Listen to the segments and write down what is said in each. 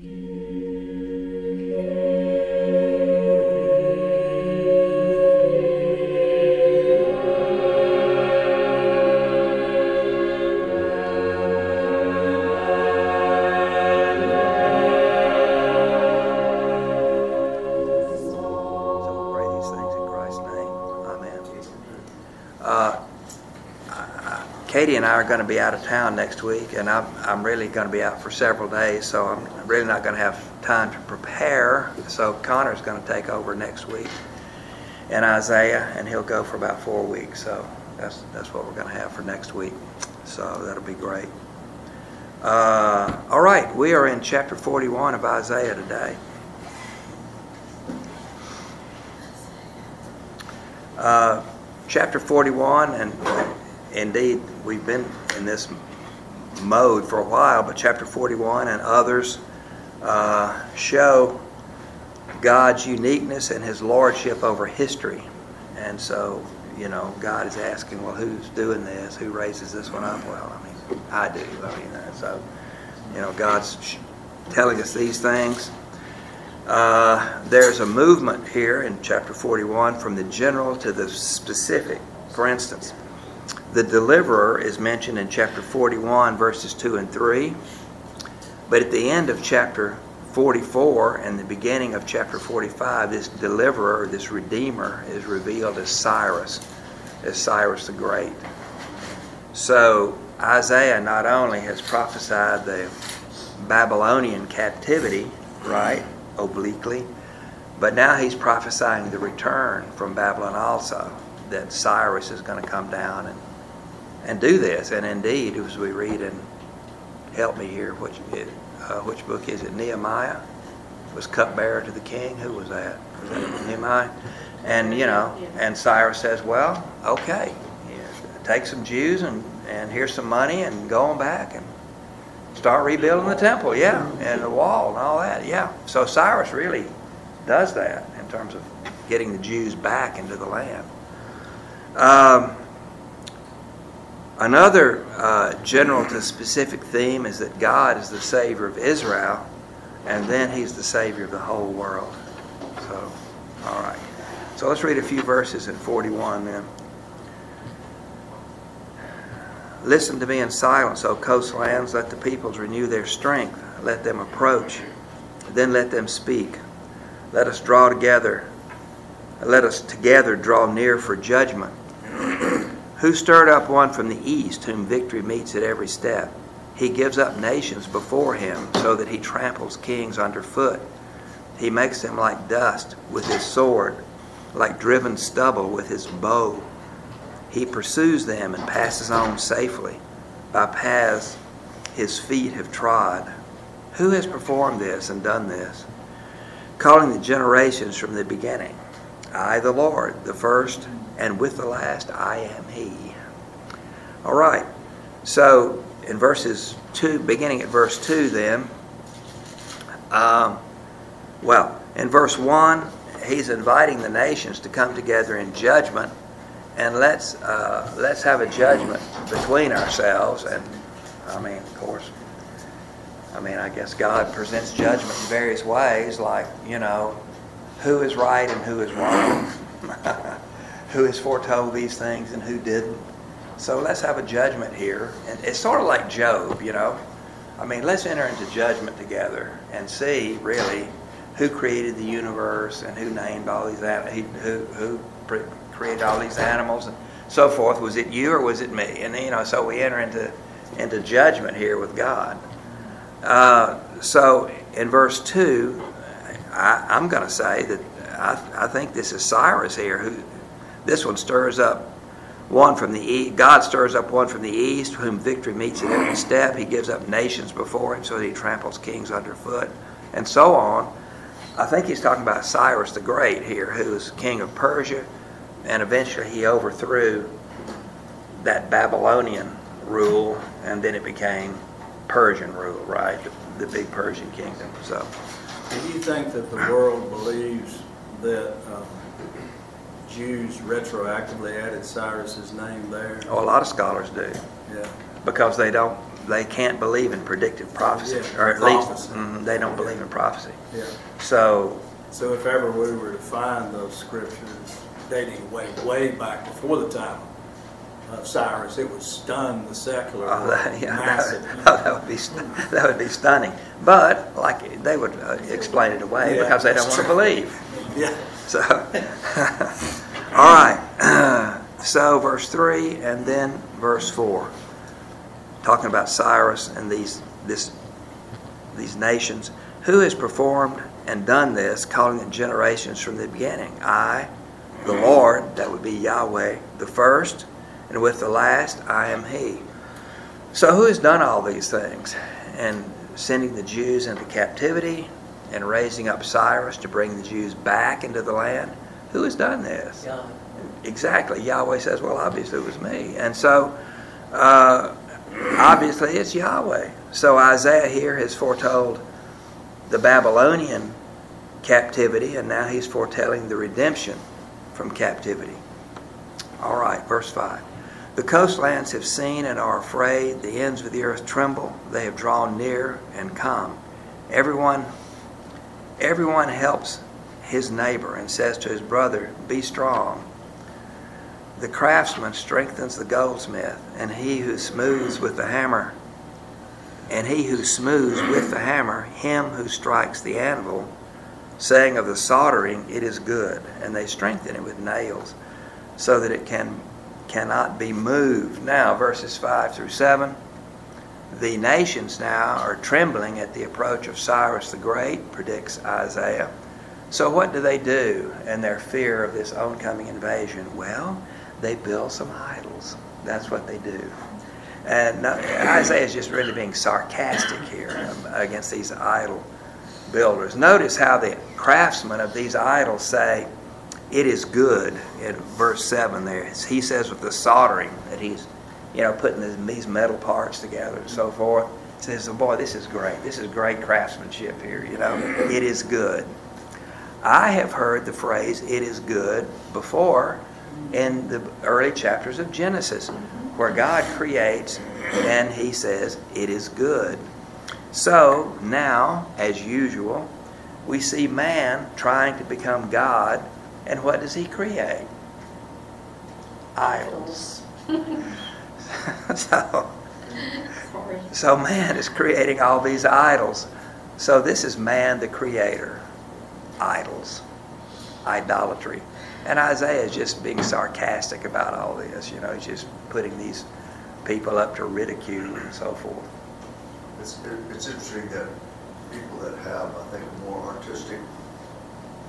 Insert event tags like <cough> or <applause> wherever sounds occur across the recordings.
So Katie and I are going to be out of town next week, and I'm, I'm really going to be out for several days, so I'm really not going to have time to prepare. So Connor's going to take over next week, and Isaiah, and he'll go for about four weeks. So that's that's what we're going to have for next week. So that'll be great. Uh, all right, we are in chapter 41 of Isaiah today. Uh, chapter 41, and indeed we've been in this mode for a while, but chapter 41 and others uh, show God's uniqueness and His lordship over history. And so, you know, God is asking, well, who's doing this? Who raises this one up? Well, I mean, I do. I mean, uh, so, you know, God's telling us these things. Uh, there's a movement here in chapter 41 from the general to the specific. For instance, the deliverer is mentioned in chapter 41, verses 2 and 3. But at the end of chapter 44 and the beginning of chapter 45, this deliverer, this redeemer, is revealed as Cyrus, as Cyrus the Great. So Isaiah not only has prophesied the Babylonian captivity, right, obliquely, but now he's prophesying the return from Babylon also, that Cyrus is going to come down and, and do this. And indeed, as we read in, help me here, which, uh, which book is it? Nehemiah was cupbearer to the king. Who was that? Was that Nehemiah? And, you know, and Cyrus says, well, okay, yeah, take some Jews and, and here's some money and go on back and start rebuilding the temple, yeah, and the wall and all that, yeah. So Cyrus really does that in terms of getting the Jews back into the land. Um, another uh, general to specific theme is that God is the Savior of Israel, and then He's the Savior of the whole world. So, all right. So let's read a few verses in 41 then. Listen to me in silence, O coastlands. Let the peoples renew their strength. Let them approach. Then let them speak. Let us draw together. Let us together draw near for judgment. Who stirred up one from the east, whom victory meets at every step? He gives up nations before him, so that he tramples kings underfoot. He makes them like dust with his sword, like driven stubble with his bow. He pursues them and passes on safely by paths his feet have trod. Who has performed this and done this? Calling the generations from the beginning. I, the Lord, the first, and with the last, I am He. All right. So in verses 2, beginning at verse 2, then, um, well, in verse 1, he's inviting the nations to come together in judgment and let's uh, let's have a judgment between ourselves. And I mean, of course, I mean, I guess God presents judgment in various ways, like you know, who is right and who is wrong, who has foretold these things and who didn't. So let's have a judgment here, and it's sort of like Job, you know. I mean, let's enter into judgment together and see really who created the universe and who named all these who who created all these animals and so forth. Was it you or was it me? And you know, so we enter into into judgment here with God. Uh, so in verse two, I, I'm going to say that I, I think this is Cyrus here who this one stirs up one from the east. God stirs up one from the east, whom victory meets at every step. He gives up nations before him, so that he tramples kings underfoot, and so on. I think he's talking about Cyrus the Great here, who was king of Persia, and eventually he overthrew that Babylonian rule, and then it became Persian rule, right? The, the big Persian kingdom. So, Do you think that the world believes that um, Jews retroactively added Cyrus's name there? oh, a lot of scholars do Yeah. because they don't they can't believe in predictive prophecy, Yeah, or at least prophecy. mhm, they don't believe in prophecy. Yeah. So, So if ever we were to find those scriptures dating way, way back before the time of Cyrus, it would stun the secular oh, that, <laughs> yeah, massive. that, oh, that would be st- <laughs> that would be stunning. But like they would uh, explain it away Yeah, because they don't want to believe. <laughs> Yeah. So, <laughs> all right. <clears throat> So, verse 3 and then verse 4. Talking about Cyrus and these, this, these nations. Who has performed and done this, calling it generations from the beginning? I, the Lord, that would be Yahweh, the first, and with the last, I am He. So, who has done all these things? And sending the Jews into captivity and raising up Cyrus to bring the Jews back into the land? Who has done this? Exactly. Yahweh says, well, obviously it was me. And so, uh, obviously it's Yahweh. So Isaiah here has foretold the Babylonian captivity, and now he's foretelling the redemption from captivity. All right, verse 5. The coastlands have seen and are afraid. The ends of the earth tremble. They have drawn near and come. Everyone, everyone helps his neighbor and says to his brother, Be strong. The craftsman strengthens the goldsmith, and he who smooths with the hammer, and he who smooths with the hammer, him who strikes the anvil, saying of the soldering, It is good, and they strengthen it with nails, so that it can cannot be moved. Now, verses 5 through 7. The nations now are trembling at the approach of Cyrus the Great, predicts Isaiah. So, what do they do in their fear of this oncoming invasion? Well, they build some idols. That's what they do. And Isaiah is just really being sarcastic here against these idol builders. Notice how the craftsmen of these idols say, It is good, in verse 7 there. He says with the soldering that he's you know, putting these, metal parts together and so forth. Says, oh, boy, this is great. This is great craftsmanship here, you know. It is good. I have heard the phrase, it is good, before in the early chapters of Genesis, where God creates and he says, it is good. So now, as usual, we see man trying to become God, and what does he create? Idols. <laughs> <laughs> so, so man is creating all these idols. So this is man the creator. Idols. Idolatry. And Isaiah is just being sarcastic about all this. You know, he's just putting these people up to ridicule and so forth. It's, it's interesting that people that have, I think, more artistic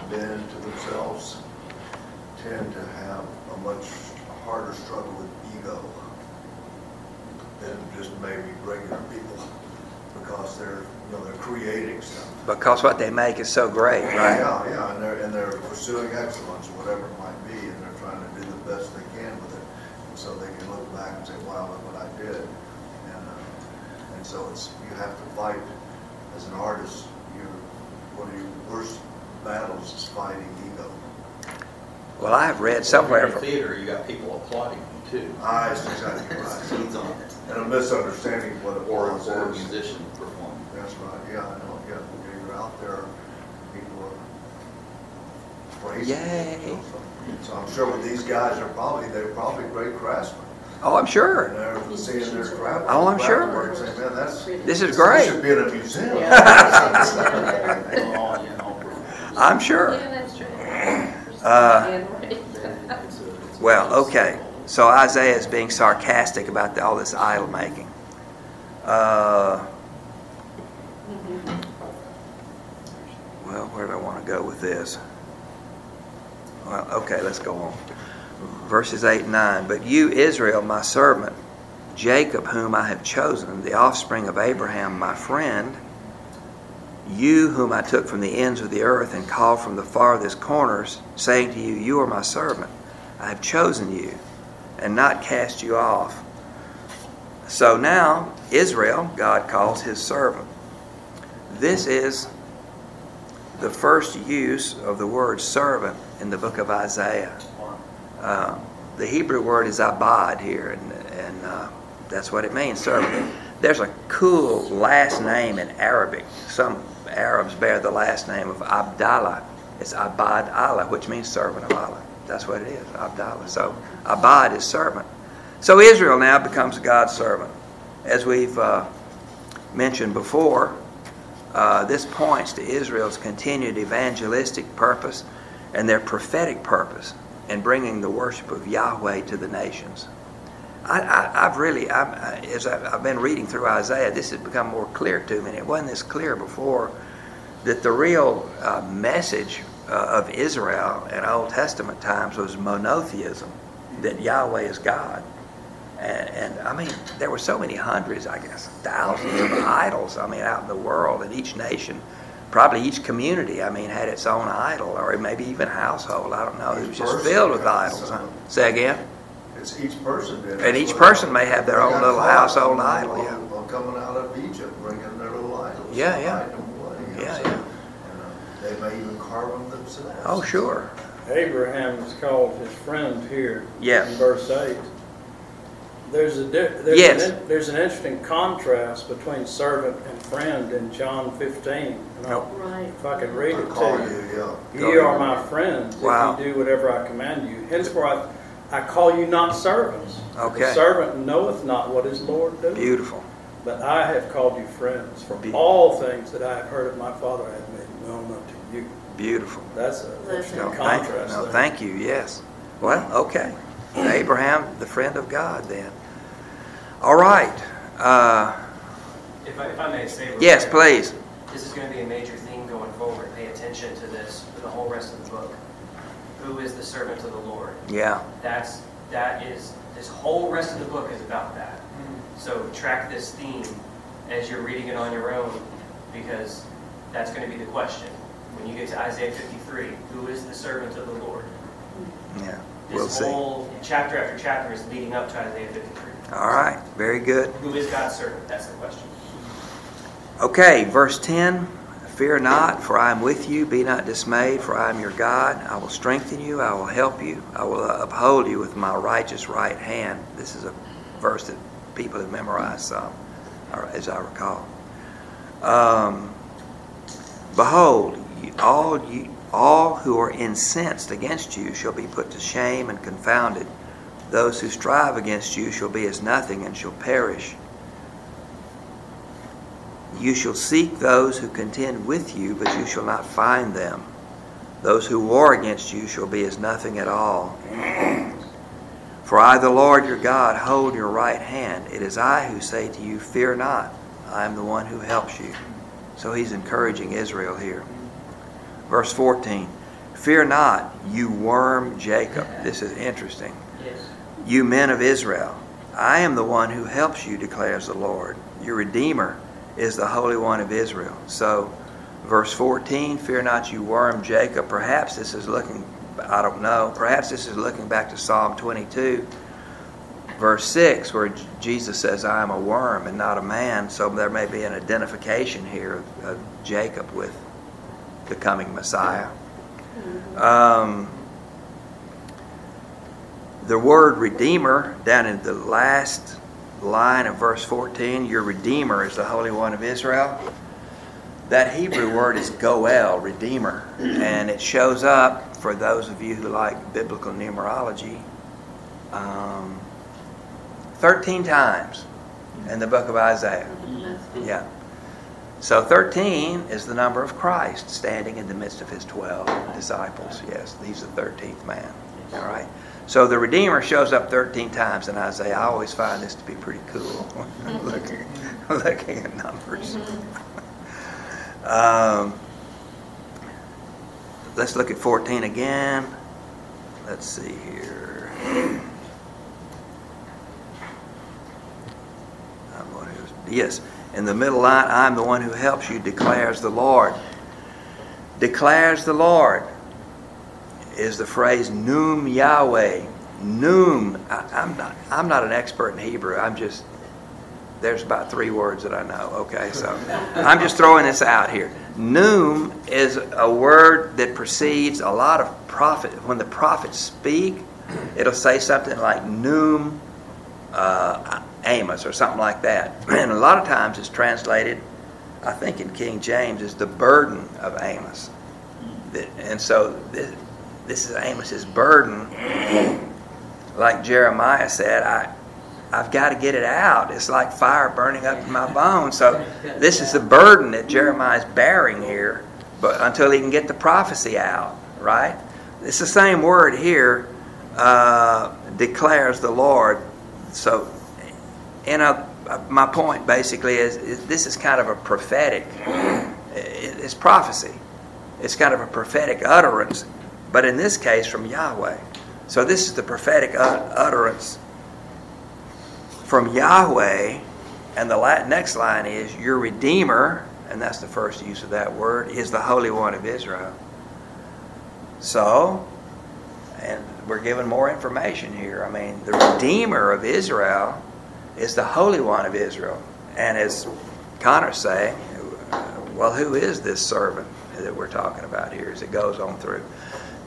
bend to themselves tend to have a much harder struggle with ego than just maybe regular people because they're, you know, they're creating stuff. Because what they make is so great, right? Yeah, yeah, and they're, and they're pursuing excellence, whatever it might be, and they're trying to do the best they can with it. And so they can look back and say, wow, look what I did. And, uh, and so it's, you have to fight as an artist, you, one of your worst battles is fighting ego. Well, I have read somewhere In theater, you got people applauding you too. Ah, that's exactly Scenes right. <laughs> on it. And a misunderstanding of what it Or, was or a is. musician performing. That's right, yeah, I know, yeah, you're out there, people are praising. Yay. you. So I'm sure with these guys are probably, they're probably great craftsmen. oh, I'm And sure. they're seeing their craft. Oh, I'm sure. craft work, saying, man, that's, this This is great. should be in a museum. All, you know. I'm sure. Yeah, that's true. Uh, It's a- it's a- Well, okay. So Isaiah is being sarcastic about all this idol making. Uh, well, where do I want to go with this? Well, okay, let's go on. Verses 8 and 9. But you, Israel, my servant, Jacob, whom I have chosen, the offspring of Abraham, my friend, you whom I took from the ends of the earth and called from the farthest corners, saying to you, You are my servant. I have chosen you and not cast you off. So now, Israel, God calls his servant. This is the first use of the word servant in the book of Isaiah. Uh, the Hebrew word is abad here, and, and uh, that's what it means, servant. There's a cool last name in Arabic. Some Arabs bear the last name of Abdallah. It's Abad Allah, which means servant of Allah. That's what it is, Abdallah. So Abad is servant. So Israel now becomes God's servant. As we've uh, mentioned before, uh, this points to Israel's continued evangelistic purpose and their prophetic purpose in bringing the worship of Yahweh to the nations. I, I, I've really, I- as I've, I've been reading through Isaiah, this has become more clear to me. And it wasn't this clear before that the real uh, message uh, Uh, of Israel in Old Testament times was monotheism, that Yahweh is God. And, and I mean, there were so many hundreds, I guess, thousands of <clears throat> idols, I mean, out in the world, and each nation, probably each community, I mean, had its own idol, or maybe even household. I don't know. It was just filled with idols. Huh? Say again? It's each person did. And each person may have their own little household idol, yeah. Well, coming out of Egypt, bringing their little idols. Yeah, yeah. Yeah, yeah. And, They may even carve them themselves. Oh, sure. Abraham is called his friend here. Yeah. In verse eight. There's a, di- there's Yes. an, in- there's an interesting contrast between servant and friend in John fifteen. And I'll- Right. If I could read I it call to you, you. yeah. Go Ye are my friends Wow. if you do whatever I command you. Henceforth I, I call you not servants. Okay. The servant knoweth not what his Lord doeth. Beautiful. But I have called you friends, for Be- all things that I have heard of my Father I have made known unto you. Beautiful. That's a That's interesting No, thank, contrast no, there. thank you. Yes. Well, okay. Abraham, the friend of God, then. All right. Uh, If I, if I may say. yes, quick, please. This is going to be a major theme going forward. Pay attention to this for the whole rest of the book. Who is the servant of the Lord? Yeah. That's, that is, this whole rest of the book is about that. So track this theme as you're reading it on your own, because that's going to be the question. When you get to Isaiah 53, who is the servant of the Lord? Yeah. We'll This see. whole chapter after chapter is leading up to Isaiah 53. All right. Very good. Who is God's servant? That's the question. Okay, verse 10 Fear not, for I am with you. Be not dismayed, for I am your God. I will strengthen you. I will help you. I will uphold you with my righteous right hand. This is a verse that people have memorized some, as I recall. Um, Behold, all, you, all who are incensed against you shall be put to shame and confounded. Those who strive against you shall be as nothing and shall perish. You shall seek those who contend with you, but you shall not find them. Those who war against you shall be as nothing at all. For I, the Lord your God, hold your right hand. It is I who say to you, Fear not. I am the one who helps you. So he's encouraging Israel here. Verse 14 Fear not, you worm Jacob. This is interesting. Yes. You men of Israel, I am the one who helps you, declares the Lord. Your Redeemer is the Holy One of Israel. So, verse 14, fear not, you worm Jacob. Perhaps this is looking, I don't know, perhaps this is looking back to Psalm 22, verse 6, where Jesus says, I am a worm and not a man. So, there may be an identification here of, of Jacob with the coming Messiah. Um, the word redeemer down in the last line of verse 14 your redeemer is the holy one of israel. That hebrew word is goel redeemer. And it shows up for those of you who like biblical numerology um, 13 times in the book of isaiah. Yeah so 13 is the number of christ standing in the midst of his 12 disciples yes he's the 13th man all right so the Redeemer shows up 13 times in Isaiah. I always find this to be pretty cool, <laughs> looking, looking at numbers. Um, let's look at 14 again. Let's see here. I'm one who's- Yes, in the middle line, I'm the one who helps you, declares the Lord. Declares the Lord is the phrase "Num Yahweh." Num. I, I'm not. I'm not an expert in Hebrew. I'm just. There's about three words that I know. Okay, so I'm just throwing this out here. Num is a word that precedes a lot of prophet. When the prophets speak, it'll say something like Num. Uh, Amos or something like that. <clears throat> And a lot of times it's translated, I think in King James, as the burden of Amos. And so this, is Amos's burden. <clears throat> Like Jeremiah said, I, I've got to get it out. It's like fire burning up in my bones. So this is the burden that Jeremiah's bearing here, but until he can get the prophecy out, right? It's the same word here, uh, declares the Lord. So, and uh, my point basically is, is this is kind of a prophetic, it's prophecy. It's kind of a prophetic utterance, but in this case from Yahweh. So this is the prophetic utterance from Yahweh, and the next line is, Your Redeemer, and that's the first use of that word, is the Holy One of Israel. So, and we're given more information here. I mean, the Redeemer of Israel is the Holy One of Israel. And as Connor saying, well, who is this servant that we're talking about here as it goes on through?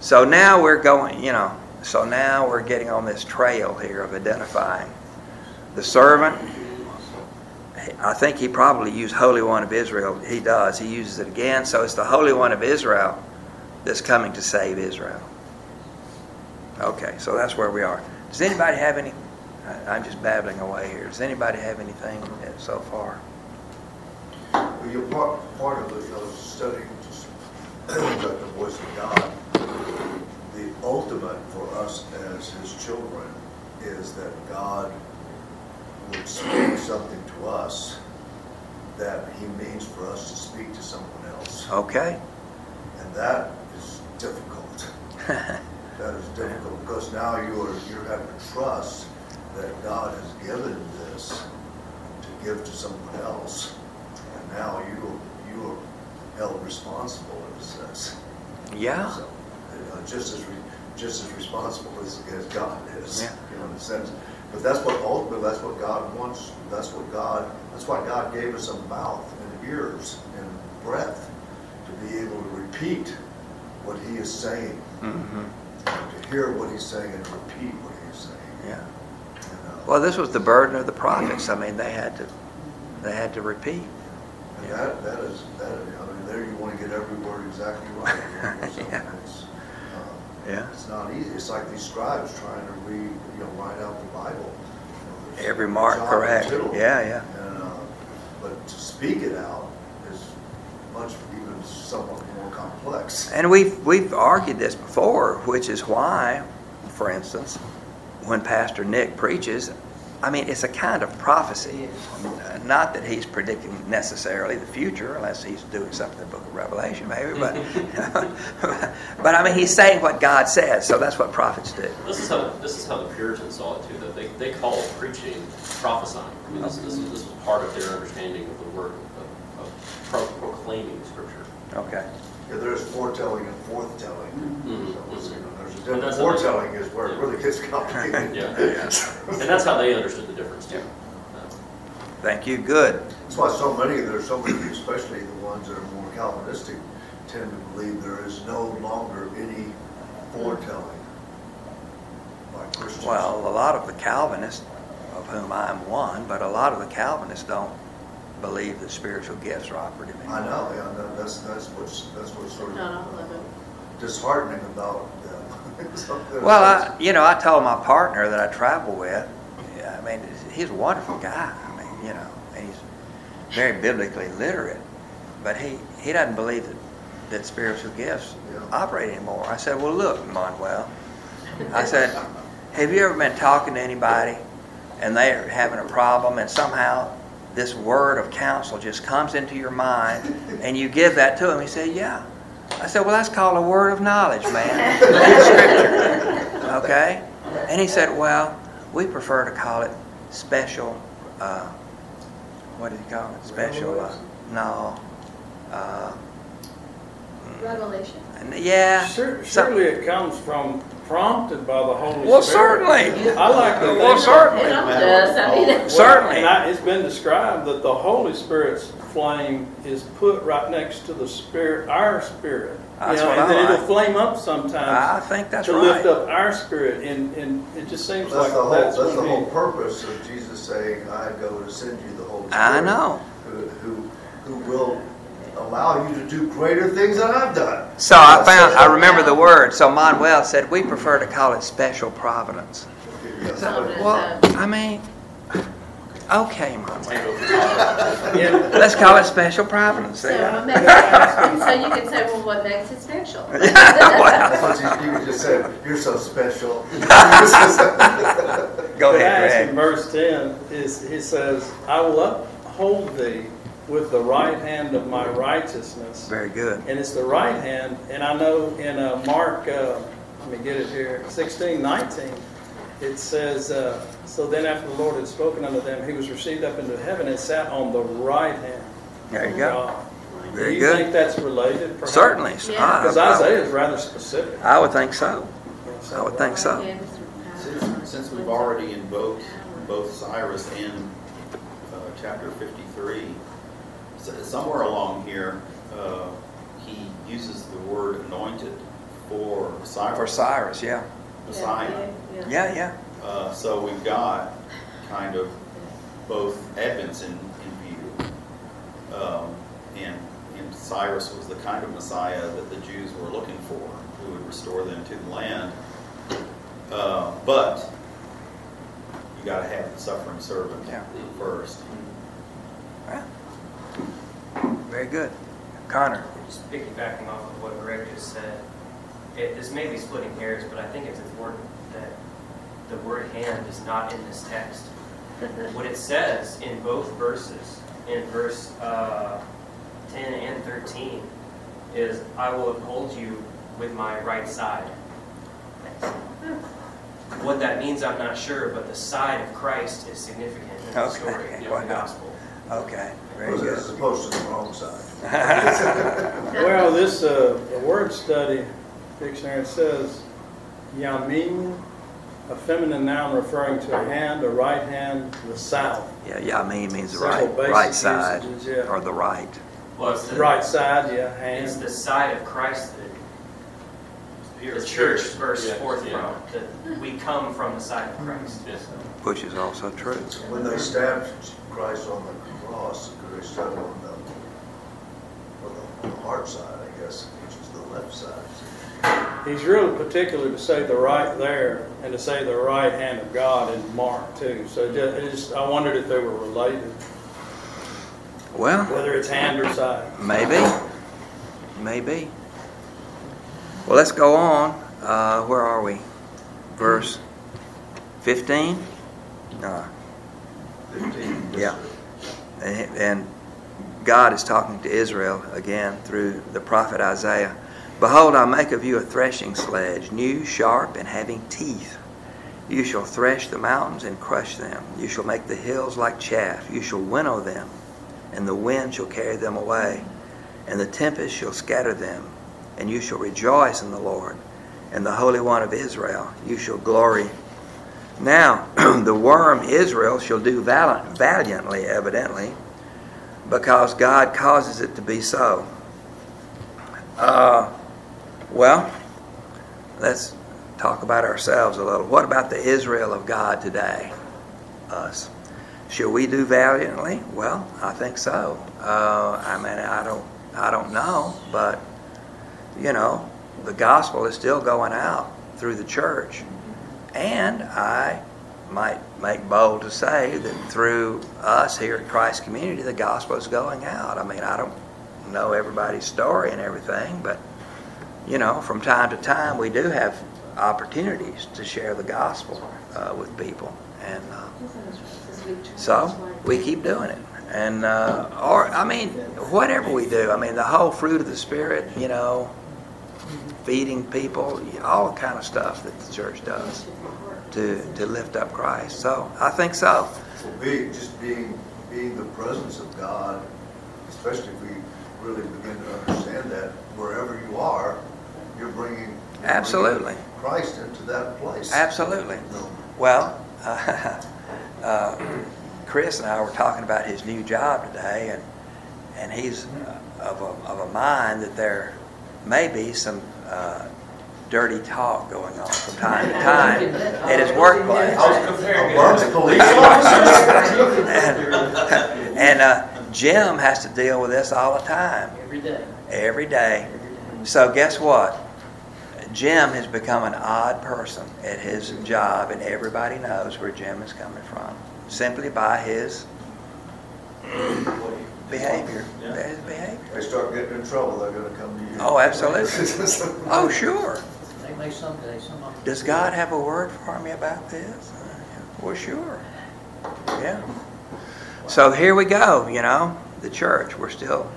So now we're going, you know, so now we're getting on this trail here of identifying the servant. I think he probably used Holy One of Israel. He does. He uses it again. So it's the Holy One of Israel that's coming to save Israel. Okay, so that's where we are. Does anybody have any? I- I'm just babbling away here. Does anybody have anything so far? Well, you're part, part of it, I was studying just <clears throat> like the voice of God. The ultimate for us as his children is that God would speak something to us that he means for us to speak to someone else. Okay. And that is difficult. <laughs> That is difficult because now you are, you're having to trust that God has given this to give to someone else. And now you, you are held responsible in a sense. yeah. So, uh, Just as, re- just as responsible as, as God is, Yeah. you know, in a sense. But that's what ultimately, that's what God wants, that's what God, that's why God gave us a mouth and ears and breath to be able to repeat what He is saying hmm to hear what he's saying and repeat what he's saying. Yeah. Well, this was the burden of the prophets. I mean, they had to, they had to repeat. and that, that is, that, I mean, there you want to get every word exactly right. you <laughs> know, so Yeah. It's uh, Yeah. it's not easy. It's like these scribes trying to read, you know, write out the Bible. You know, Every mark correct. Yeah, yeah. And, uh, but to speak it out is much, even somewhat more complex. And we've we've argued this before, which is why, for instance, when Pastor Nick preaches, I mean, it's a kind of prophecy. Not that he's predicting necessarily the future, unless he's doing something in the Book of Revelation, maybe. But <laughs> but I mean, he's saying what God says. So that's what prophets do. This is how this is how the Puritans saw it too. That they, they called preaching prophesying. I mean, this, this, this was part of their understanding of the word of, of pro- proclaiming Scripture. Okay. Yeah, there's foretelling and forthtelling. Mhm. So it's, you know, There's a And that's how they- Foretelling is where it really gets complicated. Yeah. <laughs> And that's how they understood the difference too. Thank you. Good. That's why so many, there's so many, especially the ones that are more Calvinistic, tend to believe there is no longer any foretelling by Christians. Well, a lot of the Calvinists, of whom I'm one, but a lot of the Calvinists don't believe that spiritual gifts are operative anymore. I know, yeah, that- that's, that's what's, that's what's sort Not of all of them. disheartening about them. <laughs> Well, I, you know, I told my partner that I travel with, I mean, he's a wonderful guy. I mean, you know, he's very biblically literate, but he, he doesn't believe that, that spiritual gifts operate anymore. I said, well, look, Manuel, I said, have you ever been talking to anybody and they're having a problem and somehow this word of counsel just comes into your mind and you give that to him? He said, yeah. I said, well, that's called a word of knowledge, man, in <laughs> Scripture. Okay? And he said, well, we prefer to call it special, uh, what do you call it? Special, uh, no. Uh, Revelation. and yeah. Sur- some- Surely it comes from, prompted by the Holy Spirit. Well, certainly. I like to Well, certainly. It does. I mean, Certainly. And I, it's been described that the Holy Spirit's flame is put right next to the spirit, our spirit. You know, what and I then like. it'll flame up sometimes. I sometimes think that's to lift up our spirit, and, and it just seems That's like the whole, that's that's the whole purpose of Jesus saying, I go to send you the Holy Spirit. I know. Who, who, who will allow you to do greater things than I've done. So I found, I remember the word. So Manuel said, we prefer to call it special providence. Yes. So, well, I mean, okay, Manuel. Tango photography. Yeah, Let's call it special providence. So, see? what makes it- so you can say, well, what makes it special? <laughs> That's what you, you just say, you're so special. <laughs> Go but ahead, as in Greg. verse ten, is, he says, I will uphold thee with the right hand of my righteousness. Very good. And it's the right hand, and I know in uh, Mark, uh, let me get it here, 16, 19, it says, uh, So then after the Lord had spoken unto them, he was received up into heaven and sat on the right hand There you of go. God. Do you good. think that's related? perhaps? Certainly. Because I- Isaiah is rather specific. I would think so. I would think so. Since, since we've already invoked both Cyrus and uh, chapter 53, somewhere along here, uh, he uses the word anointed for Cyrus. For Cyrus, yeah. Messiah. Yeah, yeah. Uh, So we've got kind of both advents in, in view. Um, And, and Cyrus was the kind of Messiah that the Jews were looking for, who would restore them to the land. Uh, But you gotta have the suffering servant Yeah. first. Well, Very good. Connor. Just piggybacking off of what Greg just said, it, this may be splitting hairs, but I think it's important that the word hand is not in this text. <laughs> What it says in both verses, in verse uh, 10 and 13, is, I will uphold you with my right side. What that means, I'm not sure, but the side of Christ is significant in the Okay. story of Well the gospel. Okay, very As good. opposed to the wrong side. <laughs> Well, this, uh, word study dictionary says, yamin, a feminine noun referring to a hand, a right hand, the south. Yeah, Yamin means the right, right side, usages, yeah. or the right. Well, it's the- Right side, yeah, It's the side of Christ that the church pierced. bursts Yeah, forth yeah. from, that we come from the side of mm-hmm. Christ. Yes. Which is also true. When they stabbed Christ on the cross, could they stab him on the, on the- on the hard side, I guess, which is the left side? He's really particular to say the right there and to say the right hand of God in Mark too. So just, just, I wondered if they were related, Well, whether it's hand or side. maybe. Maybe. Well, let's go on. Uh, where are we? Verse 15? No. Fifteen. Yeah. And and God is talking to Israel again through the prophet Isaiah. Behold, I make of you a threshing sledge, new, sharp, and having teeth. You shall thresh the mountains and crush them. You shall make the hills like chaff. You shall winnow them, and the wind shall carry them away, and the tempest shall scatter them. And you shall rejoice in the Lord, and the Holy One of Israel. You shall glory now, <clears throat> the worm Israel shall do valiant, valiantly, evidently, because God causes it to be so. Uh, well, let's talk about ourselves a little. What about the Israel of God today? Us. Should we do valiantly? Well, I think so. Uh, I mean, I don't, I don't know, but you know, the gospel is still going out through the church. And I might make bold to say that through us here at Christ Community, the gospel is going out. I mean, I don't know everybody's story and everything, but, you know, from time to time, we do have opportunities to share the gospel uh, with people. And uh, so we keep doing it. And, uh, or, I mean, whatever we do, I mean, the whole fruit of the Spirit, you know, feeding people, all kind of stuff that the church does to, to lift up Christ. So I think so. Being, just being, being the presence of God, especially if we really begin to understand that wherever you are, you're bringing. you're bringing Absolutely. Christ into that place. Absolutely. No. Well, <laughs> uh, Chris and I were talking about his new job today, and and he's uh, of a, of a mind that there may be some uh, dirty talk going on from time to time at his workplace. Amongst police <laughs> officers? And, and uh, Jim has to deal with this all the time, Every day. every day. So guess what? Jim has become an odd person at his job, and everybody knows where Jim is coming from simply by his behavior. His behavior. They start getting in trouble, they're gonna come to you. Oh, absolutely. <laughs> Oh, sure. They may someday, some of them. Does God have a word for me about this? Well, sure. Yeah. So here we go, you know, the church. We're still,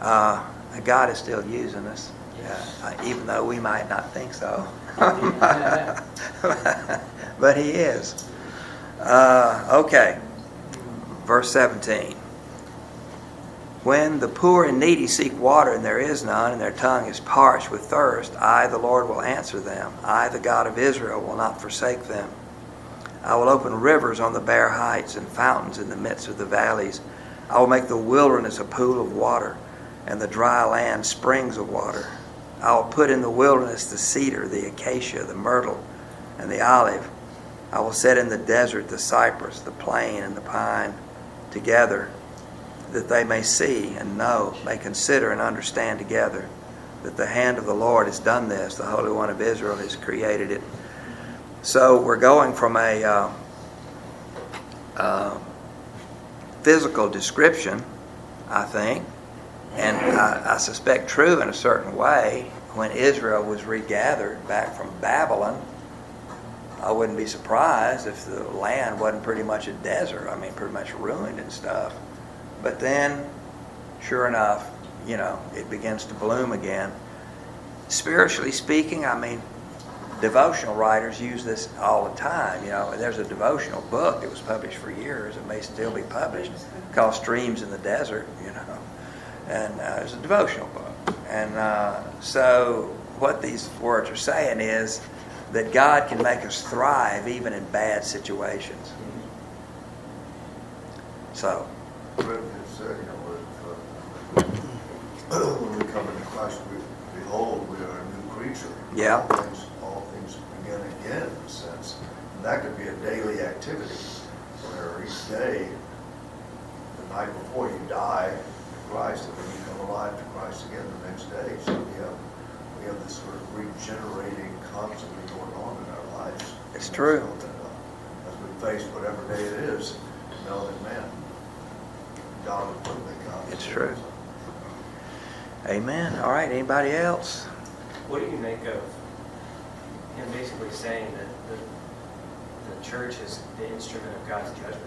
uh, God is still using us, uh, even though we might not think so. <laughs> but He is. Uh, okay. Verse 17. When the poor and needy seek water and there is none, and their tongue is parched with thirst, I, the Lord, will answer them. I, the God of Israel, will not forsake them. I will open rivers on the bare heights and fountains in the midst of the valleys. I will make the wilderness a pool of water, and the dry land springs of water. I will put in the wilderness the cedar, the acacia, the myrtle, and the olive. I will set in the desert the cypress, the plane, and the pine together that they may see and know, may consider and understand together that the hand of the Lord has done this, the Holy One of Israel has created it. So we're going from a uh, uh, physical description, I think, and I, I suspect true in a certain way, when Israel was regathered back from Babylon. I wouldn't be surprised if the land wasn't pretty much a desert. I mean, pretty much ruined and stuff. But then, sure enough, you know, it begins to bloom again. Spiritually speaking, I mean, devotional writers use this all the time. You know, there's a devotional book that was published for years. It may still be published called Streams in the Desert, you know. And uh, it's a devotional book. And uh, so what these words are saying is that God can make us thrive even in bad situations. So, Philippians said, you know, if, when we come into Christ, we, behold, we are a new creature. Yeah. All things, all things begin again, in a sense. And that could be a daily activity, where each day, the night before you die Christ, and then you come alive to Christ again the next day. So we have, we have this sort of regenerating constantly going on in our lives. It's true. That, uh, As we face whatever day it is, know that, man, God will put me God. It's true. amen. All right, anybody else? What do you make of him basically saying that the, the church is the instrument of God's judgment?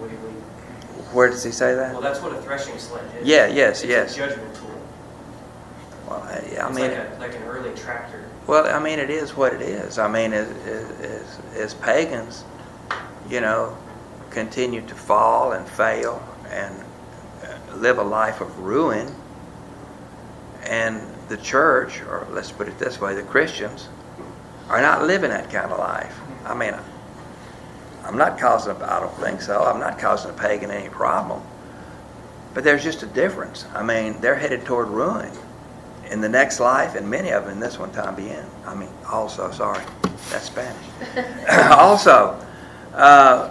What do we, Where does he say that? well, that's what a threshing sled is. Yeah, yes, It's yes. a judgment tool. Well, I I It's mean, like a, like an early tractor. well, I mean, it is what it is. I mean, as, as, as pagans, you know, continue to fall and fail and uh, live a life of ruin, and the church, or let's put it this way, the Christians, are not living that kind of life. I mean, I'm not causing, a, I don't think so, I'm not causing a pagan any problem. But there's just a difference. I mean, they're headed toward ruin in the next life, and many of them in this one time bien. I mean, also, sorry, that's Spanish. <laughs> <laughs> also, uh,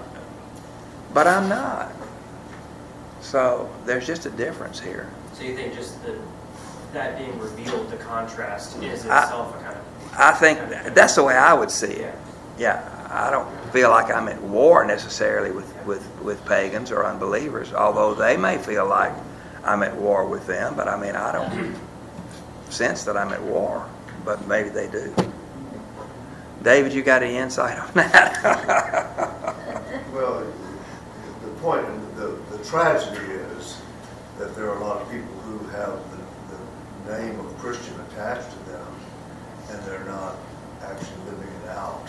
but I'm not. So there's just a difference here. So you think just the, that being revealed, the contrast is itself a kind of. I think that's the way I would see it. Yeah. I don't feel like I'm at war necessarily with, with, with pagans or unbelievers, although they may feel like I'm at war with them, but I mean, I don't sense that I'm at war, but maybe they do. David, you got any insight on that? <laughs> Well, the point, the, the tragedy is that there are a lot of people who have the, the name of Christian attached to them, and they're not actually living it out.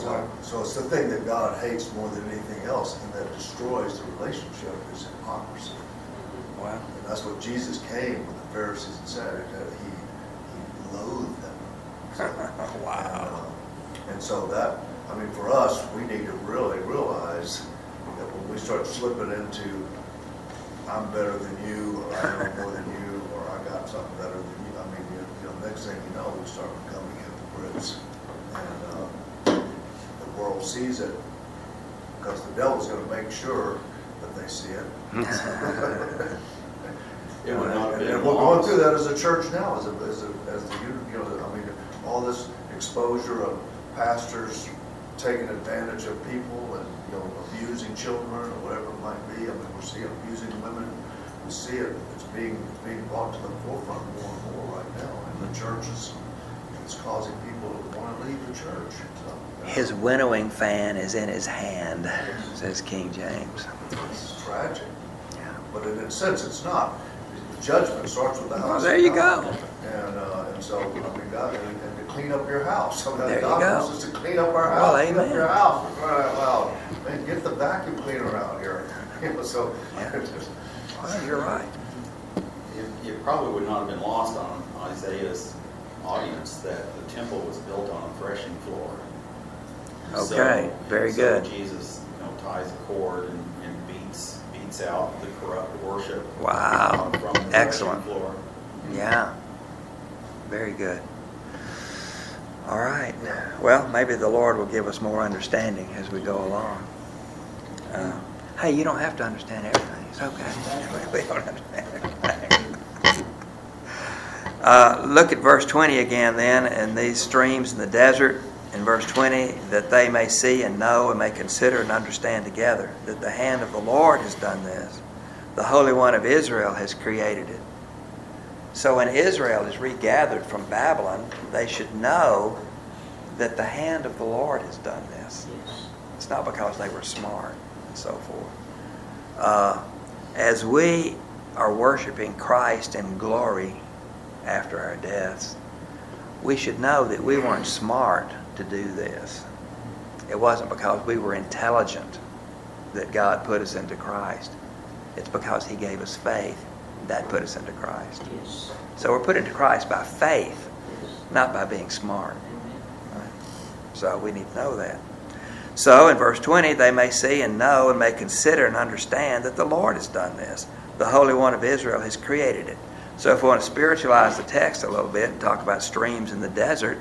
So, so it's the thing that God hates more than anything else, and that destroys the relationship is hypocrisy. Wow. And that's what Jesus came with the Pharisees and said, he, he loathed them. <laughs> So, Wow. And, uh, And so that, I mean, for us, we need to really realize that when we start slipping into, I'm better than you, or I know more than you, or I got something better than you, I mean, you you know, next thing you know, we start becoming hypocrites. World sees it, because the devil's gonna make sure that they see it. <laughs> It would not And and we're going through that as a church now, as a, as a, as the, you know, I mean, all this exposure of pastors taking advantage of people and, you know, abusing children or whatever it might be. I mean, we're seeing abusing women. We see it, it's being, it's being brought to the forefront more and more right now. And the churches, it's causing people to want to leave the church. So, His winnowing fan is in his hand, says King James. It's tragic, Yeah. but in a sense, it's not. The Judgment starts with the house. Well, there you God. go. And, uh, and so, I mean, God, and, and to clean up your house. Sometimes <laughs> There you go. wants us to clean up our Well, house, clean up amen. your house, for crying out. Man, get the vacuum cleaner out here. <laughs> You so, Yeah. <laughs> just- Well, you're right. It, it probably would not have been lost on Isaiah's audience that the temple was built on a threshing floor. So- Okay, very so good. Jesus, you know, ties a cord and, and beats, beats out the corrupt worship. Wow. From the Excellent. floor. Yeah. Very good. All right. Well, maybe the Lord will give us more understanding as we go along. Uh, hey, you don't have to understand everything. It's okay. <laughs> We don't understand everything. <laughs> Uh, look at verse 20 again, then, and these streams in the desert. In verse 20, that they may see and know and may consider and understand together that the hand of the Lord has done this. The Holy One of Israel has created it. So when Israel is regathered from Babylon, they should know that the hand of the Lord has done this. Yes. It's not because they were smart and so forth. Uh, as we are worshiping Christ in glory after our deaths, we should know that we weren't smart to do this. It wasn't because we were intelligent that God put us into Christ. It's because He gave us faith that put us into Christ. Yes. So we're put into Christ by faith, Yes. not by being smart. So we need to know that. So in verse 20, they may see and know and may consider and understand that the Lord has done this. The Holy One of Israel has created it. So if we want to spiritualize the text a little bit and talk about streams in the desert,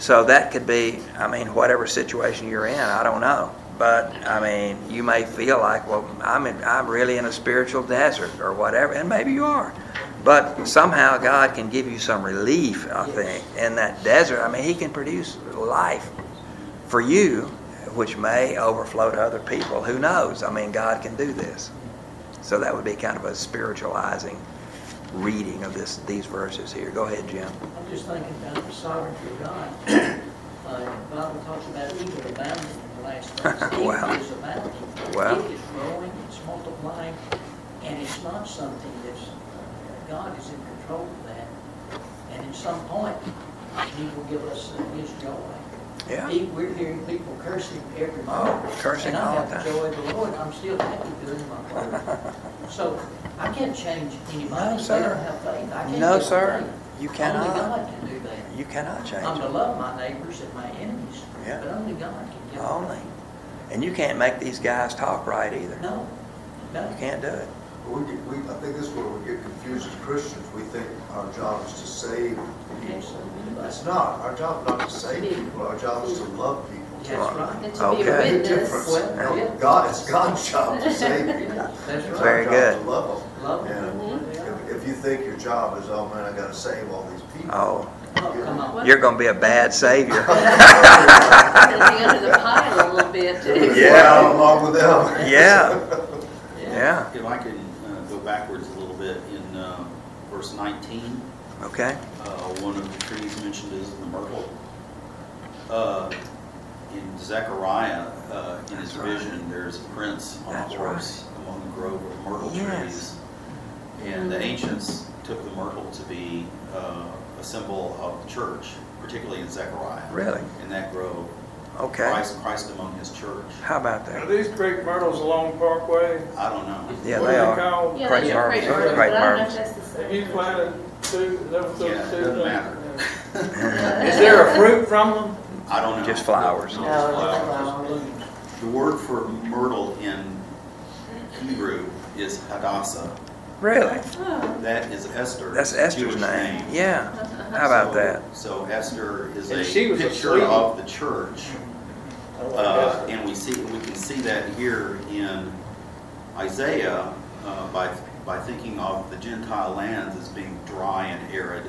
so that could be, I mean, whatever situation you're in, I don't know. But I mean, you may feel like, well, I'm in, I'm really in a spiritual desert or whatever, and maybe you are. But somehow God can give you some relief, I think, in that desert. I mean, He can produce life for you, which may overflow to other people. Who knows? I mean, God can do this. So that would be kind of a spiritualizing reading of this these verses here. Go ahead, Jim. I'm just thinking about the sovereignty of God. Uh, the Bible talks about evil abounding in the last. <laughs> Evil Wow. is abounding. Wow. It is growing, it's multiplying, and it's not something that's, uh, God is in control of that. And at some point, He will give us uh, His joy. Yeah. He- We're hearing people cursing every Oh, moment. cursing And all I the have the time. joy of the Lord, I'm still happy doing my work. <laughs> So I can't change anybody. No, They sir. don't have faith. I can't No, give sir. faith. You Only cannot. God can do that. You cannot change I'm to it. love my neighbors and my enemies, Yeah. but only God can give Only. faith. And you can't make these guys talk right either. No, no. You can't do it. We, get- we, I think this is where we get confused as Christians. We think our job is to save Yes, people. sir. It's not. Our job not to save people. Our job is to love people. That's right. And to be a Okay. Big difference. witness. Well, yeah. God, it's God's job to save people. <laughs> That's It's right. Very our good. job to love them. Love them. And where they if, if you think your job is, oh man, I gotta save all these people. Oh, Oh, come on. you're going to be a bad savior. <laughs> Sitting under the pile a little bit too. Yeah. Well, along with them. <laughs> Yeah. Yeah. If I could uh, go backwards a little bit in uh, verse 19, Okay. Uh, one of the trees mentioned is the myrtle. Uh, In Zechariah, uh, in his right. vision, there's a prince on a That's horse among a grove of myrtle Yes. trees. And the ancients took the myrtle to be uh, a symbol of the church, particularly in Zechariah. Really? In that grove. Okay. Christ, Christ among his church. How about that? Are these creek myrtles along Parkway? I don't know. Yeah, What they are are. called? Yeah, Crepe they are marbles. crepe marbles, Crepe but I don't know marbles. if that's the Have you planted two, those two? Yeah, it two doesn't things? matter. Is there a fruit from them? I don't know. Just flowers. No, just flowers. The word for myrtle in Hebrew is Hadassah. Really? That is Esther. That's Esther's Jewish name. Yeah. How about So- that? So Esther is And a she was a picture sweetie. of the church. I like Uh, that. And we see, we can see that here in Isaiah uh, by, by thinking of the Gentile lands as being dry and arid,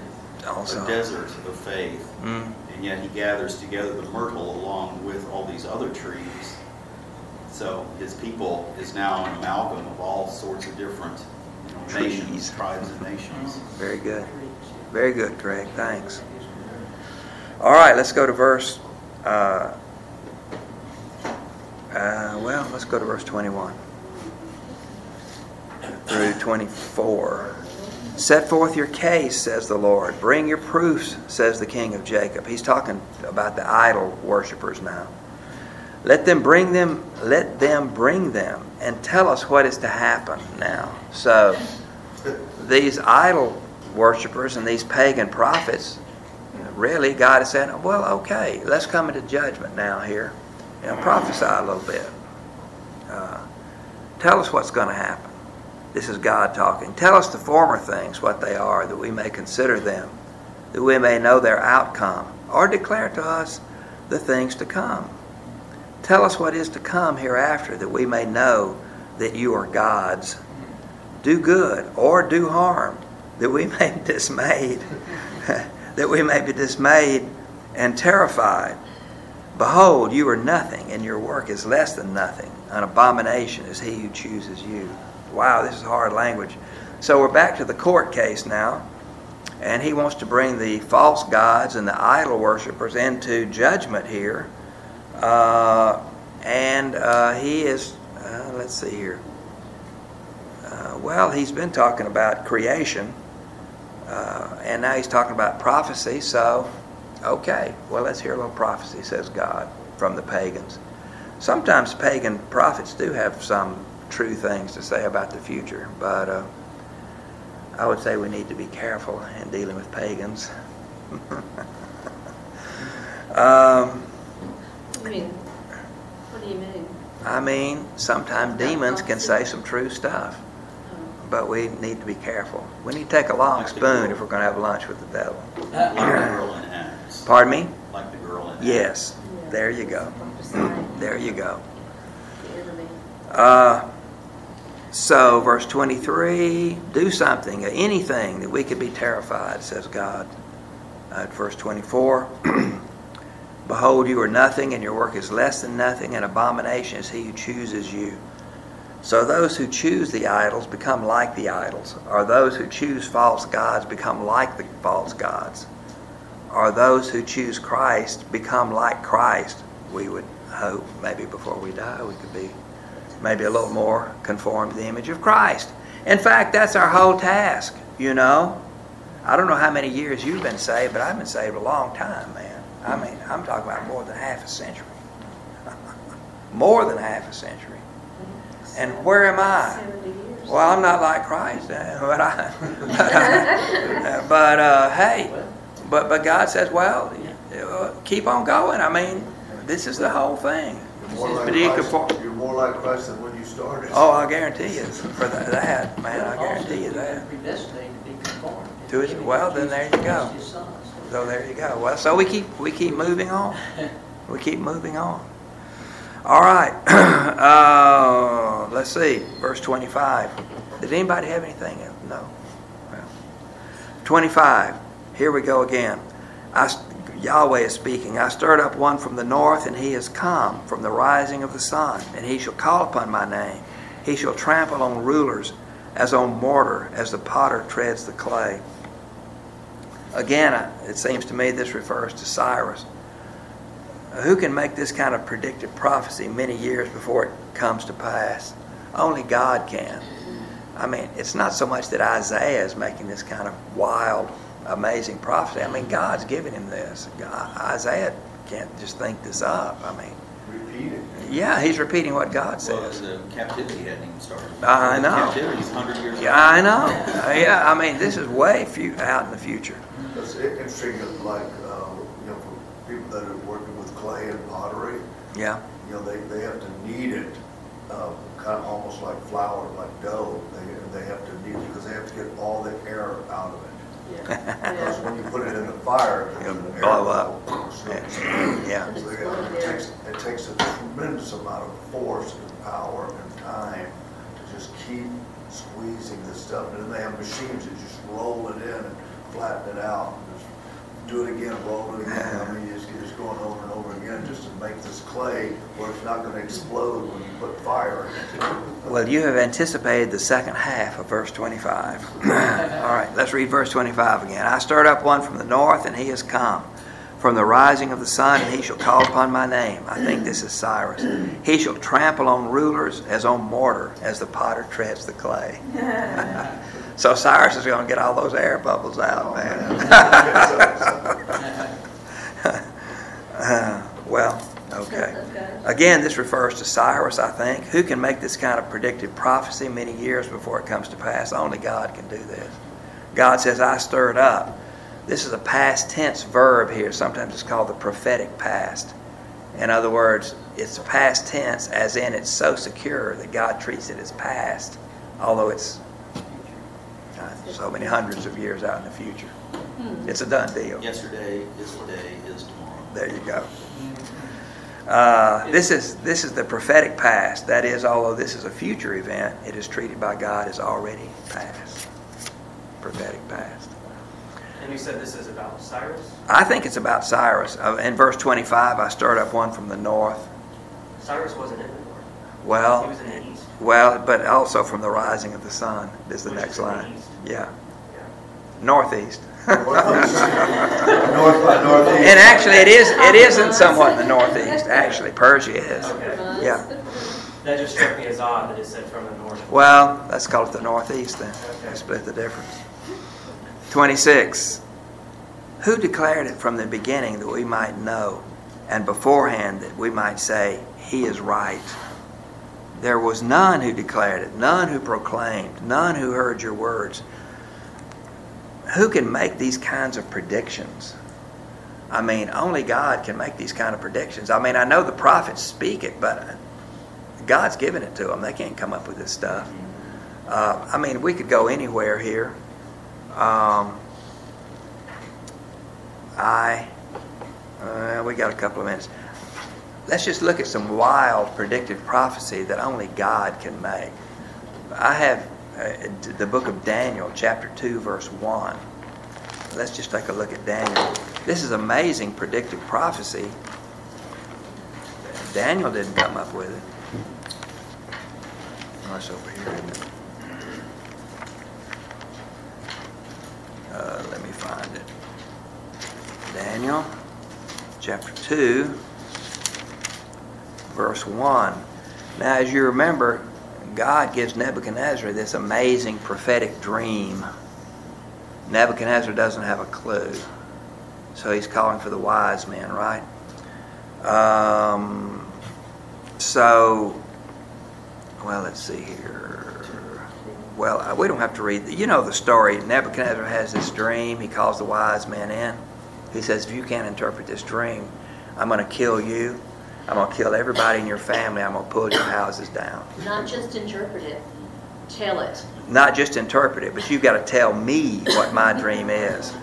Also. a desert of faith. Mm. And yet he gathers together the myrtle along with all these other trees. So his people is now an amalgam of all sorts of different you know, nations, tribes and nations. Very good. Very good, Craig. Thanks. All right, let's go to verse. Uh, uh, well, let's go to verse 21 through 24. Set forth your case, says the Lord. Bring your proofs, says the King of Jacob. He's talking about the idol worshippers now. Let them bring them. Let them bring them, and tell us what is to happen now. So these idol worshippers and these pagan prophets, really, God is saying, well, okay, let's come into judgment now here. Know, prophesy a little bit. Uh, tell us what's going to happen. This is God talking. Tell us the former things, what they are, that we may consider them, that we may know their outcome, or declare to us the things to come. Tell us what is to come hereafter, that we may know that you are God's do good or do harm, that we may be dismayed, <laughs> that we may be dismayed and terrified. Behold, you are nothing, and your work is less than nothing. An abomination is he who chooses you. Wow, this is hard language. So we're back to the court case now, and he wants to bring the false gods and the idol worshippers into judgment here. Uh, and uh, he is, uh, let's see here. Uh, well, he's been talking about creation, uh, and now he's talking about prophecy. So, okay, well, let's hear a little prophecy, says God, from the pagans. Sometimes pagan prophets do have some true things to say about the future, but uh, I would say we need to be careful in dealing with pagans. <laughs> um, I mean, what do you mean? I mean, sometimes demons can say some true stuff. but we need to be careful. We need to take a long spoon if we're going to have lunch with the devil. Like the <clears throat> girl in Acts. Pardon me? Like the girl in Acts. Yes. There you go. <clears throat> There you go. Uh, so, verse 23 do something, anything that we could be terrified, says God. Uh, verse 24 <clears throat> Behold, you are nothing, and your work is less than nothing, and abomination is he who chooses you. So, those who choose the idols become like the idols, or those who choose false gods become like the false gods, or those who choose Christ become like Christ. We would hope maybe before we die we could be maybe a little more conformed to the image of Christ. In fact, that's our whole task, you know. I don't know how many years you've been saved, but I've been saved a long time, man. I mean, I'm talking about more than half a century. <laughs> more than half a century. And where am I? Well, I'm not like Christ, eh, <laughs> but I, <laughs> but uh, hey, but but God says, well, keep on going. I mean, this is the whole thing. You're more like But Christ- conform- You're more like Christ than when you started. Oh, I guarantee you for that, that man. I guarantee you that. Predestinated to be conformed. To his- well, then there you go. His sons. So there you go. Well, so we keep we keep moving on. We keep moving on. All right. <clears throat> Uh, let's see. Verse 25. Did anybody have anything? else? No. Well, 25. Here we go again. I, Yahweh is speaking. I stirred up one from the north, and he is come from the rising of the sun. And he shall call upon my name. He shall trample on rulers as on mortar, as the potter treads the clay. Again, it seems to me this refers to Cyrus. Who can make this kind of predictive prophecy many years before it comes to pass? Only God can. I mean, it's not so much that Isaiah is making this kind of wild, amazing prophecy. I mean, God's giving him this. God, Isaiah can't just think this up. I mean, Repeat it. yeah, he's repeating what God Well, says. the captivity hadn't even started. I know. Captivity's 100 years Yeah, I know. Uh, Yeah, I mean, this is way few, out in the future. It's interesting, that, like, uh, you know, for people that are working with clay and pottery, Yeah. you know, they, they have to knead it uh, kind of almost like flour, like dough. They, they have to knead, it because they have to get all the air out of it. Because when you put it in the fire, It'll air blow up. bubble. So Yeah. so It takes, it takes a tremendous amount of force and power and time to just keep squeezing this stuff. And then they have machines that just roll it in and flatten it out. And just Do it again, roll it again. I mean, you just, you're just going over and over again just to make this clay where it's not gonna explode when you put fire in it. Well, you have anticipated the second half of verse 25. <laughs> All right, let's read verse 25 again. I stirred up one from the north, and he has come. From the rising of the sun, and he shall call upon my name. I think this is Cyrus. He shall trample on rulers as on mortar, as the potter treads the clay. <laughs> so Cyrus is going to get all those air bubbles out, man. <laughs> Well, okay. Again, this refers to Cyrus, I think. Who can make this kind of predictive prophecy many years before it comes to pass? Only God can do this. God says, I stirred up. This is a past tense verb here. Sometimes it's called the prophetic past. In other words, it's a past tense, as in it's so secure that God treats it as past, although it's uh, so many hundreds of years out in the future. It's a done deal. Yesterday is today is tomorrow. There you go. Uh, this is this is the prophetic past. That is, although this is a future event, it is treated by God as already past. Prophetic past. And you said this is about Cyrus? I think it's about Cyrus. Uh, in verse 25, I stirred up one from the north. Cyrus wasn't in the north. He Well, was the east. well, but also from the rising of the sun is the Which next is in the line. Yeah, Yeah. northeast. Northeast. <laughs> North uh, by uh, northeast. And actually, it is it isn't somewhat in the northeast. Actually, Persia is. Okay. Yeah. That just struck me as odd that it said from the north. Well, let's call it the northeast then. Okay. Split the difference. 26. Who declared it from the beginning that we might know, and beforehand that we might say, He is right? There was none who declared it, none who proclaimed, none who heard your words. Who can make these kinds of predictions? I mean, only God can make these kind of predictions. I mean, I know the prophets speak it, but God's given it to them. They can't come up with this stuff. Uh, I mean, we could go anywhere here. Um, I, uh, we got a couple of minutes. Let's just look at some wild predictive prophecy that only God can make. I have uh, the book of Daniel, chapter 2, verse 1. Let's just take a look at Daniel. This is amazing predictive prophecy. Daniel didn't come up with it. Oh, it's over here, isn't it? Uh, let me find it. Daniel, chapter 2, verse 1. Now, as you remember, God gives Nebuchadnezzar this amazing prophetic dream. Nebuchadnezzar doesn't have a clue. So he's calling for the wise men, right? Um, so, well, let's see here. Well, uh, we don't have to read. You know the story. Nebuchadnezzar has this dream. He calls the wise men in. He says, If you can't interpret this dream, I'm going to kill you. I'm going to kill everybody in your family. I'm going to pull your houses down. Not just interpret it, tell it. Not just interpret it, but you've got to tell me what my dream is.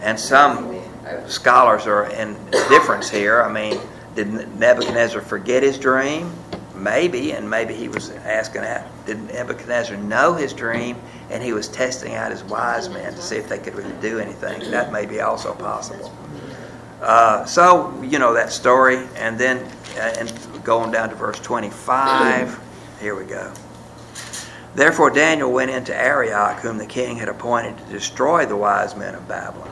And some scholars are in difference here. I mean, did Nebuchadnezzar forget his dream? Maybe, and maybe he was asking that. Did Nebuchadnezzar know his dream and he was testing out his wise men to see if they could really do anything? That may be also possible. Uh, so, you know that story, and then uh, and going down to verse 25, here we go. Therefore Daniel went into Arioch, whom the king had appointed to destroy the wise men of Babylon.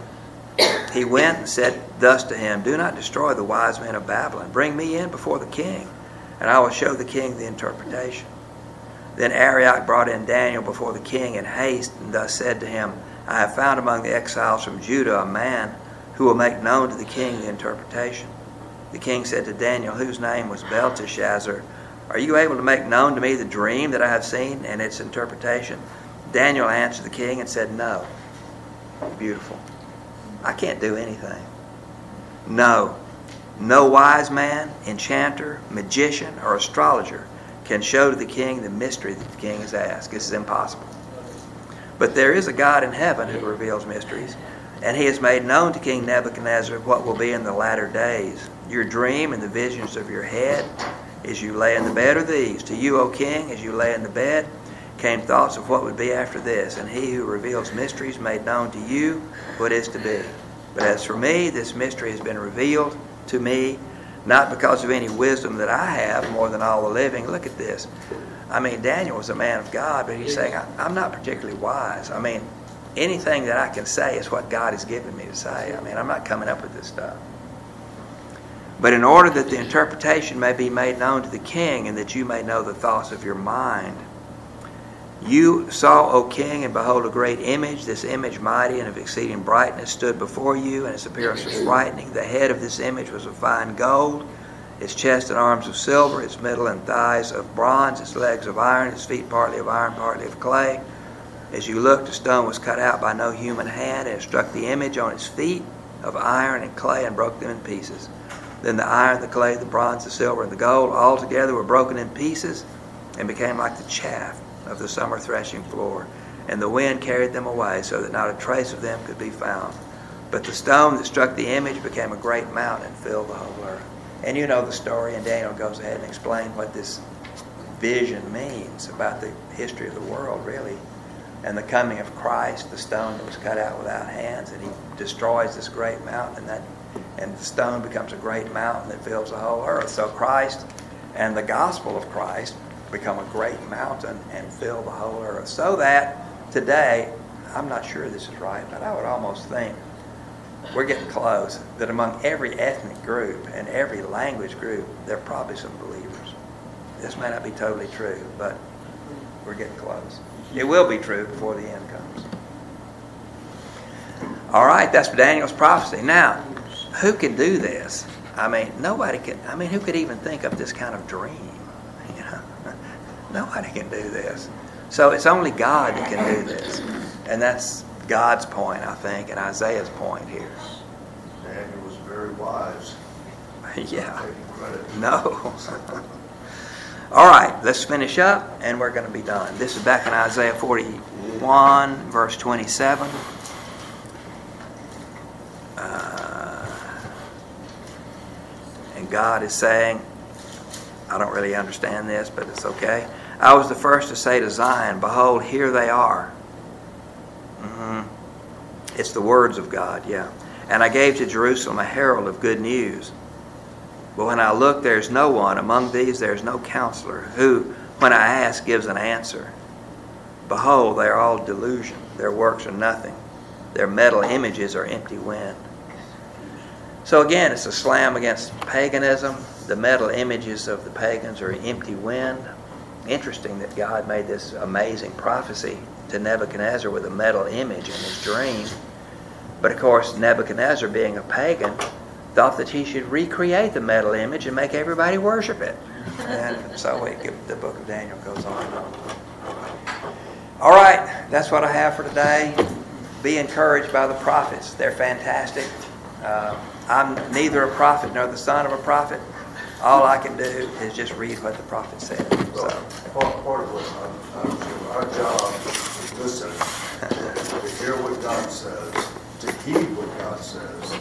He went and said thus to him, Do not destroy the wise men of Babylon. Bring me in before the king, and I will show the king the interpretation. Then Arioch brought in Daniel before the king in haste, and thus said to him, I have found among the exiles from Judah a man who will make known to the king the interpretation. The king said to Daniel, whose name was Belteshazzar, Are you able to make known to me the dream that I have seen and its interpretation? Daniel answered the king and said, No. Beautiful. I can't do anything. No. No wise man, enchanter, magician, or astrologer can show to the king the mystery that the king has asked. This is impossible. But there is a God in heaven who reveals mysteries, and he has made known to King Nebuchadnezzar what will be in the latter days. Your dream and the visions of your head as you lay in the bed are these. To you, O king, as you lay in the bed, came thoughts of what would be after this, and he who reveals mysteries made known to you what is to be. But as for me, this mystery has been revealed to me, not because of any wisdom that I have more than all the living. Look at this. I mean, Daniel was a man of God, but he's saying, "I- I'm not particularly wise. I mean, anything that I can say is what God has given me to say. I mean, I'm not coming up with this stuff. But in order that the interpretation may be made known to the king, and that you may know the thoughts of your mind, you saw, O king, and behold, a great image. This image, mighty and of exceeding brightness, stood before you, and its appearance was frightening. The head of this image was of fine gold, its chest and arms of silver, its middle and thighs of bronze, its legs of iron, its feet partly of iron, partly of clay. As you looked, the stone was cut out by no human hand, and it struck the image on its feet of iron and clay and broke them in pieces. Then the iron, the clay, the bronze, the silver, and the gold all together were broken in pieces and became like the chaff of the summer threshing floor. And the wind carried them away, so that not a trace of them could be found. But the stone that struck the image became a great mountain and filled the whole earth. And you know the story, and Daniel goes ahead and explains what this vision means about the history of the world, really. And the coming of Christ, the stone that was cut out without hands, and he destroys this great mountain, and that and the stone becomes a great mountain that fills the whole earth. So Christ and the gospel of Christ become a great mountain and fill the whole earth. So that today, I'm not sure this is right, but I would almost think we're getting close that among every ethnic group and every language group, there are probably some believers. This may not be totally true, but we're getting close. It will be true before the end comes. All right, that's Daniel's prophecy. Now, who could do this? I mean, nobody can. I mean, who could even think of this kind of dream? <laughs> You know, nobody can do this. So it's only God that can do this, and that's God's point, I think, and Isaiah's point here. Daniel was very wise. <laughs> yeah. No. <laughs> All right, let's finish up, and we're going to be done. This is back in Isaiah 41, verse 27. Uh, and God is saying, I don't really understand this, but it's okay. I was the first to say to Zion, Behold, here they are. Mhm. It's the words of God, yeah. And I gave to Jerusalem a herald of good news. But when I look, there is no one. Among these, there is no counselor who, when I ask, gives an answer. Behold, they are all delusion. Their works are nothing. Their metal images are empty wind. So again, it's a slam against paganism. The metal images of the pagans are empty wind. Interesting that God made this amazing prophecy to Nebuchadnezzar with a metal image in his dream. But of course, Nebuchadnezzar, being a pagan, thought that he should recreate the metal image and make everybody worship it. And so it, the book of Daniel goes on. All right, that's what I have for today. Be encouraged by the prophets. They're fantastic. Uh, I'm neither a prophet nor the son of a prophet. All I can do is just read what the prophet said. So, part, of what our job is listen, to hear what God says, to heed what God says,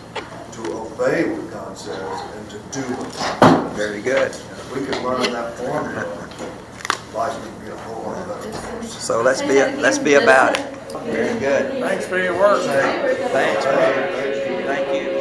to obey what God says, and to do what God says. very good. And if we could learn that formula, life would be a whole lot better. So let's be let's be about it. Very good. Thanks for your work. Thanks, brother. Thank you.